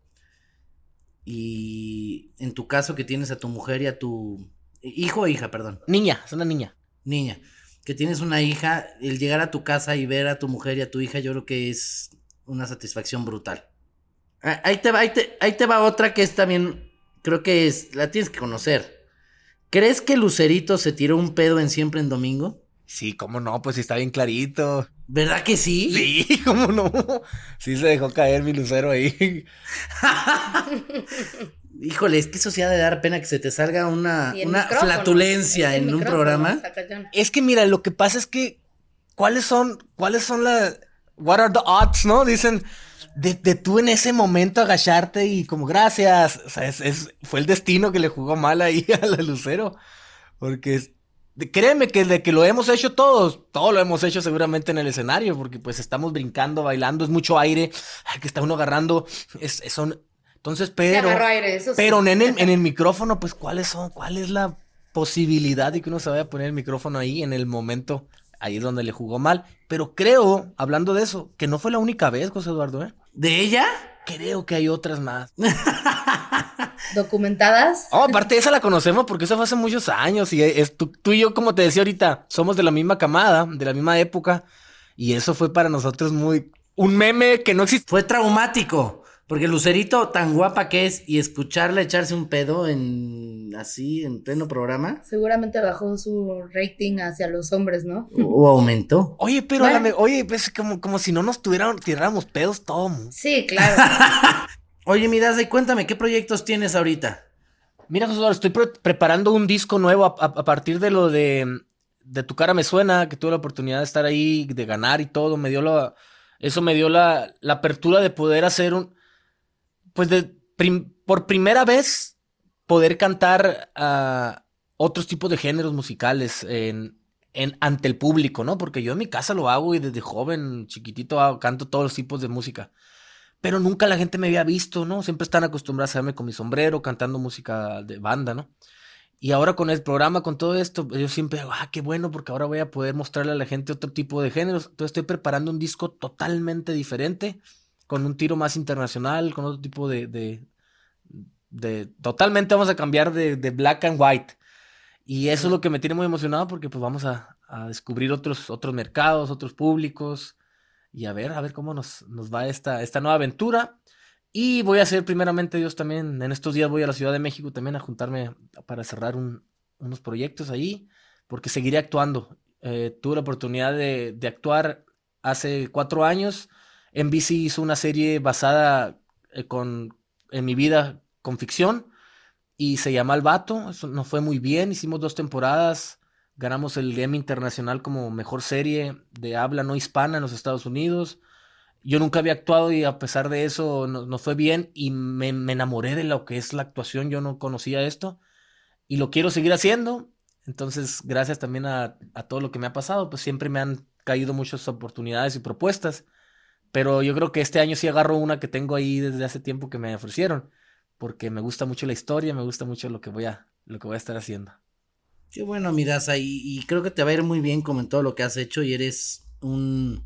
S1: Y en tu caso, que tienes a tu mujer y a tu hijo o hija, perdón.
S3: Niña, es una niña.
S1: Niña. Que tienes una hija, el llegar a tu casa y ver a tu mujer y a tu hija, yo creo que es una satisfacción brutal. Ah, ahí te va, ahí te, ahí te va otra que es también, creo que es, la tienes que conocer. ¿Crees que Lucerito se tiró un pedo en siempre en domingo?
S3: Sí, cómo no, pues está bien clarito.
S1: ¿Verdad que sí?
S3: Sí, [LAUGHS] cómo no. Sí se dejó caer mi lucero ahí. [LAUGHS]
S1: Híjole, es que eso sí ha de dar pena que se te salga una, una flatulencia en un programa.
S3: Es que mira, lo que pasa es que, ¿cuáles son, cuáles son las, what are the odds, no? Dicen, de, tú en ese momento agacharte y como gracias, o sea, es, fue el destino que le jugó mal ahí [LAUGHS] a la lucero. Porque Créeme que de que lo hemos hecho todos, todo lo hemos hecho seguramente en el escenario, porque pues estamos brincando, bailando, es mucho aire, que está uno agarrando, es, son, entonces, pero, pero en, el, en el [LAUGHS] micrófono, pues, ¿cuáles son? ¿Cuál es la posibilidad de que uno se vaya a poner el micrófono ahí en el momento, ahí es donde le jugó mal? Pero creo, hablando de eso, que no fue la única vez, José Eduardo, ¿eh?
S1: ¿De ella?
S3: Creo que hay otras más. [LAUGHS]
S2: documentadas.
S3: Oh, aparte esa la conocemos porque eso fue hace muchos años y es, tú, tú, y yo, como te decía ahorita, somos de la misma camada, de la misma época y eso fue para nosotros muy... Un meme que no existe.
S1: Fue traumático. Porque Lucerito, tan guapa que es, y escucharla echarse un pedo en así, en pleno programa.
S2: Seguramente bajó su rating hacia los hombres, ¿no?
S1: O aumentó.
S3: Oye, pero oye, pues como, como si no nos tuvieran, tiráramos pedos todo.
S2: Sí, claro. [LAUGHS]
S1: oye, mira, cuéntame, ¿qué proyectos tienes ahorita?
S3: Mira, José, estoy preparando un disco nuevo a, partir de lo de, Tu cara me suena, que tuve la oportunidad de estar ahí, de ganar y todo. Me dio la, eso me dio la, apertura de poder hacer un pues de por primera vez poder cantar a otros tipos de géneros musicales en, en, ante el público, ¿no? Porque yo en mi casa lo hago y desde joven, chiquitito, canto todos los tipos de música. Pero nunca la gente me había visto, ¿no? Siempre están acostumbrados a verme con mi sombrero, cantando música de banda, ¿no? Y ahora con el programa, con todo esto, yo siempre digo, ah, qué bueno, porque ahora voy a poder mostrarle a la gente otro tipo de géneros. Entonces estoy preparando un disco totalmente diferente con un tiro más internacional, con otro tipo de, de, totalmente vamos a cambiar de, black and white. Y eso es lo que me tiene muy emocionado porque pues vamos a, descubrir otros, otros mercados, otros públicos y a ver, a ver cómo nos, nos va esta, esta nueva aventura. Y voy a hacer primeramente Dios también, en estos días voy a la Ciudad de México también a juntarme para cerrar unos proyectos ahí, porque seguiré actuando. Eh, tuve la oportunidad de, de actuar hace cuatro años NBC hizo una serie basada eh, con, en mi vida con ficción y se llama El Vato. Eso nos fue muy bien. Hicimos dos temporadas. Ganamos el Emmy Internacional como mejor serie de habla no hispana en los Estados Unidos. Yo nunca había actuado y a pesar de eso nos fue bien y me, enamoré de lo que es la actuación. Yo no conocía esto y lo quiero seguir haciendo. Entonces, gracias también a, a todo lo que me ha pasado, pues siempre me han caído muchas oportunidades y propuestas. Pero yo creo que este año sí agarro una que tengo ahí desde hace tiempo que me ofrecieron, porque me gusta mucho la historia, me gusta mucho lo que voy a, lo que voy a estar haciendo.
S1: Qué bueno, Mirasa, y, y creo que te va a ir muy bien como en todo lo que has hecho y eres un,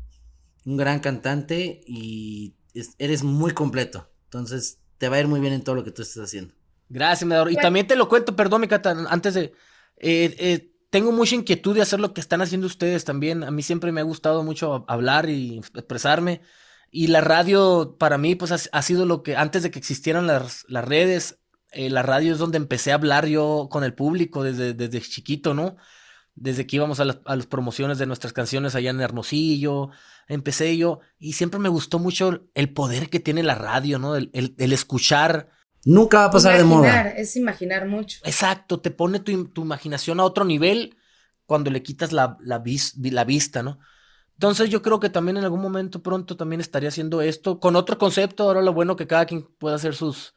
S1: un gran cantante y eres muy completo. Entonces, te va a ir muy bien en todo lo que tú estés haciendo.
S3: Gracias, Medor. Y también te lo cuento, perdón, mi Cata, antes de... Eh, eh, tengo mucha inquietud de hacer lo que están haciendo ustedes también. A mí siempre me ha gustado mucho hablar y expresarme. Y la radio para mí pues ha, sido lo que antes de que existieran las, las redes, eh, la radio es donde empecé a hablar yo con el público desde, desde chiquito, ¿no? Desde que íbamos a las, a las promociones de nuestras canciones allá en Hermosillo, empecé yo y siempre me gustó mucho el poder que tiene la radio, ¿no? El, el, el escuchar
S1: Nunca va a pasar de moda.
S2: Es imaginar mucho.
S3: Exacto, te pone tu, imaginación a otro nivel cuando le quitas la, la, la, vista, ¿no? Entonces yo creo que también en algún momento pronto también estaría haciendo esto con otro concepto. Ahora lo bueno que cada quien pueda hacer sus,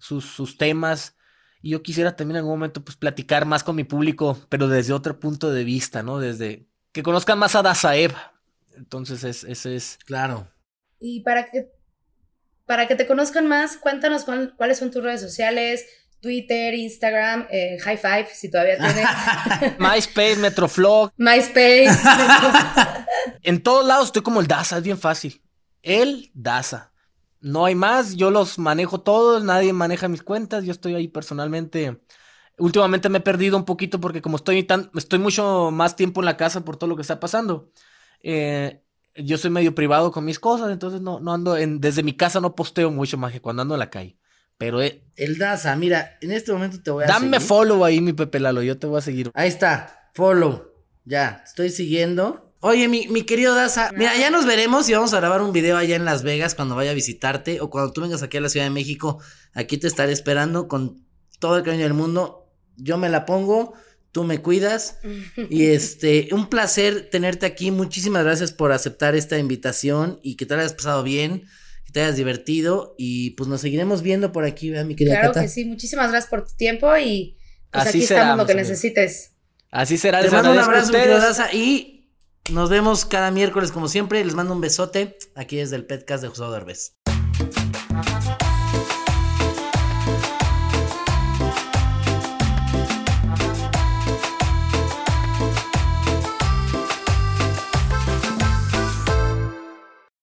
S3: sus, sus temas. Y yo quisiera también en algún momento pues platicar más con mi público, pero desde otro punto de vista, ¿no? Desde que conozcan más a Dazaev. Entonces ese es...
S1: Claro.
S2: Y para que para que te conozcan más, cuéntanos cuáles son tus redes sociales, Twitter, Instagram, eh, High Five, si todavía tienes. [LAUGHS]
S3: MySpace, Metroflog. [LAUGHS]
S2: MySpace.
S3: en todos lados estoy como el Daza, es bien fácil. El Daza. No hay más, yo los manejo todos, nadie maneja mis cuentas, yo estoy ahí personalmente. Últimamente me he perdido un poquito porque como estoy tan, estoy mucho más tiempo en la casa por todo lo que está pasando. Eh, yo soy medio privado con mis cosas, entonces no, no ando en, desde mi casa no posteo mucho más que cuando ando en la calle. Pero eh,
S1: el Daza, mira, en este momento te voy a
S3: Dame follow ahí, mi Pepe Lalo, yo te voy a seguir.
S1: Ahí está, follow. Ya, estoy siguiendo. Oye, mi, mi querido Daza, mira, ya nos veremos y vamos a grabar un video allá en Las Vegas cuando vaya a visitarte o cuando tú vengas aquí a la Ciudad de México. Aquí te estaré esperando con todo el cariño del mundo. Yo me la pongo tú me cuidas. [LAUGHS] Y este, un placer tenerte aquí. Muchísimas gracias por aceptar esta invitación y que te hayas pasado bien, que te hayas divertido. Y pues nos seguiremos viendo por aquí, mi querida
S2: Claro que sí, muchísimas gracias por tu tiempo y pues aquí estamos lo que necesites.
S3: Así será.
S1: Te mando un abrazo, mi querida y nos vemos cada miércoles como siempre. Les mando un besote aquí desde el podcast de José Derbez.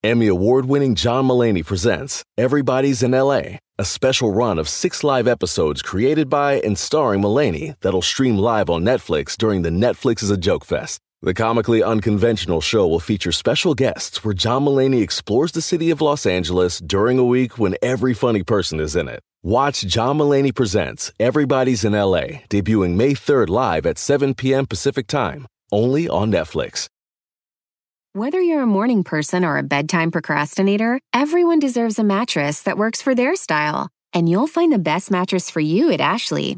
S4: Emmy award winning John Mullaney presents Everybody's in LA, a special run of six live episodes created by and starring Mullaney that'll stream live on Netflix during the Netflix is a Joke Fest. The comically unconventional show will feature special guests where John Mullaney explores the city of Los Angeles during a week when every funny person is in it. Watch John Mullaney Presents Everybody's in LA, debuting May 3rd live at 7 p.m. Pacific Time, only on Netflix.
S5: Whether you're a morning person or a bedtime procrastinator, everyone deserves a mattress that works for their style. And you'll find the best mattress for you at Ashley.